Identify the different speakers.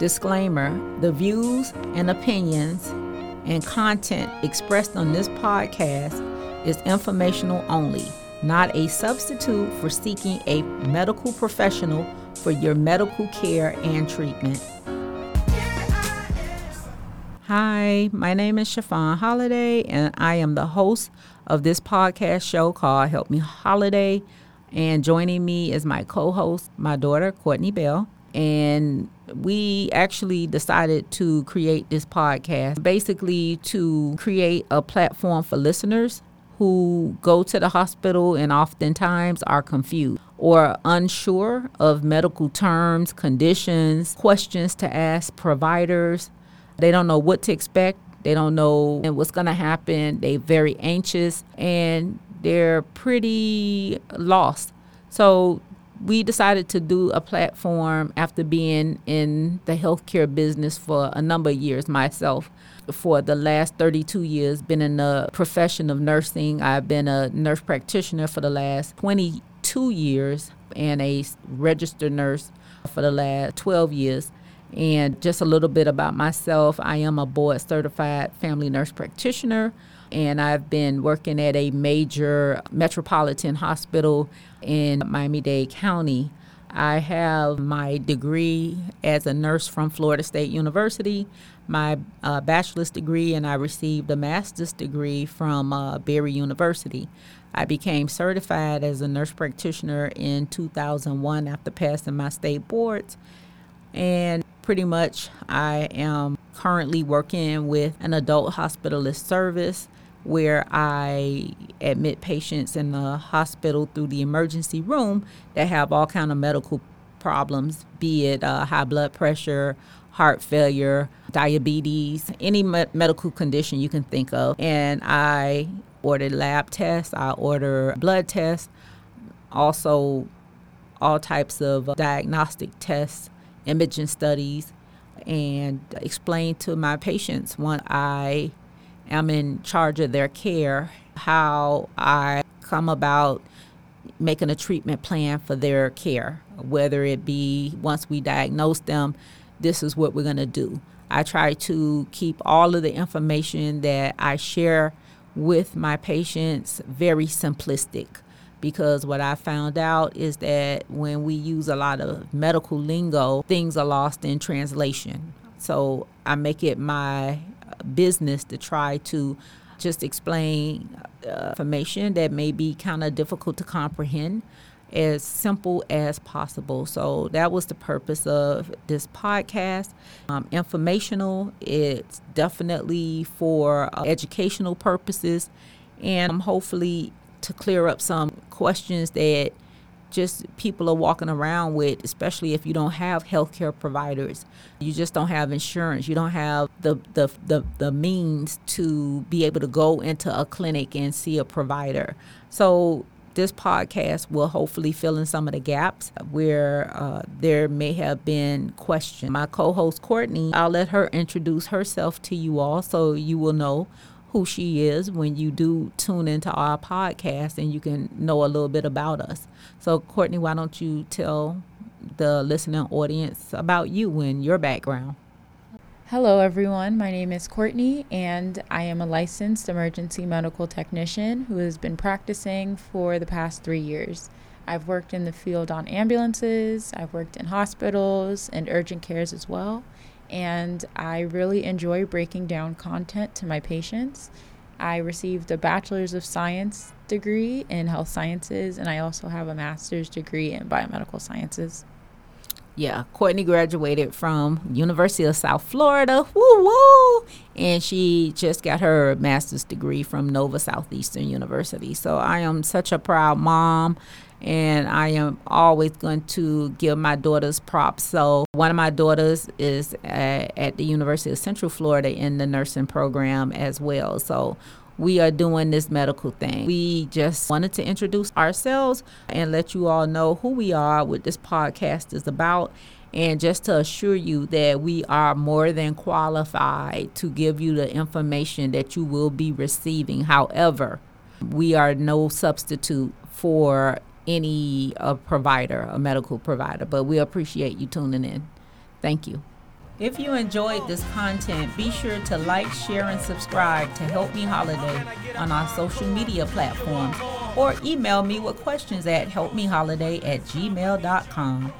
Speaker 1: Disclaimer The views and opinions and content expressed on this podcast is informational only, not a substitute for seeking a medical professional for your medical care and treatment. Hi, my name is Chiffon Holiday, and I am the host of this podcast show called Help Me Holiday. And joining me is my co host, my daughter, Courtney Bell. And we actually decided to create this podcast basically to create a platform for listeners who go to the hospital and oftentimes are confused or unsure of medical terms, conditions, questions to ask providers. They don't know what to expect. They don't know what's going to happen. They're very anxious and they're pretty lost. So we decided to do a platform after being in the healthcare business for a number of years myself. For the last 32 years, been in the profession of nursing. I've been a nurse practitioner for the last 22 years and a registered nurse for the last 12 years. And just a little bit about myself I am a board certified family nurse practitioner, and I've been working at a major metropolitan hospital in Miami Dade County. I have my degree as a nurse from Florida State University, my uh, bachelor's degree, and I received a master's degree from uh, Barry University. I became certified as a nurse practitioner in 2001 after passing my state boards. And pretty much, I am currently working with an adult hospitalist service where I admit patients in the hospital through the emergency room that have all kind of medical problems, be it uh, high blood pressure, heart failure, diabetes, any me- medical condition you can think of. And I order lab tests, I order blood tests, also all types of diagnostic tests, imaging studies, and explain to my patients when I am in charge of their care, how I come about making a treatment plan for their care, whether it be once we diagnose them, this is what we're going to do. I try to keep all of the information that I share with my patients very simplistic because what I found out is that when we use a lot of medical lingo, things are lost in translation. So I make it my business to try to just explain uh, information that may be kind of difficult to comprehend as simple as possible. So that was the purpose of this podcast. Um, informational, it's definitely for uh, educational purposes and um, hopefully to clear up some questions that just people are walking around with, especially if you don't have healthcare providers. You just don't have insurance. You don't have the, the, the, the means to be able to go into a clinic and see a provider. So this podcast will hopefully fill in some of the gaps where uh, there may have been questions. My co host, Courtney, I'll let her introduce herself to you all so you will know who she is when you do tune into our podcast and you can know a little bit about us. So, Courtney, why don't you tell the listening audience about you and your background?
Speaker 2: Hello, everyone. My name is Courtney, and I am a licensed emergency medical technician who has been practicing for the past three years. I've worked in the field on ambulances, I've worked in hospitals and urgent cares as well and I really enjoy breaking down content to my patients. I received a Bachelor's of Science degree in health sciences, and I also have a master's degree in biomedical sciences.
Speaker 1: Yeah, Courtney graduated from University of South Florida, woo woo, and she just got her master's degree from Nova Southeastern University. So I am such a proud mom and I am always going to give my daughters props. So, one of my daughters is at, at, the University of Central Florida in the nursing program as well. So, we are doing this medical thing. We just wanted to introduce ourselves and let you all know who we are, what this podcast is about. And just to assure you that we are more than qualified to give you the information that you will be receiving. However, we are no substitute for any uh, provider, a medical provider. But we appreciate you tuning in. Thank you. If you enjoyed this content, be sure to like, share, and subscribe to Help Me Holiday on our social media platforms or email me with questions at helpmeholiday at gmail.com.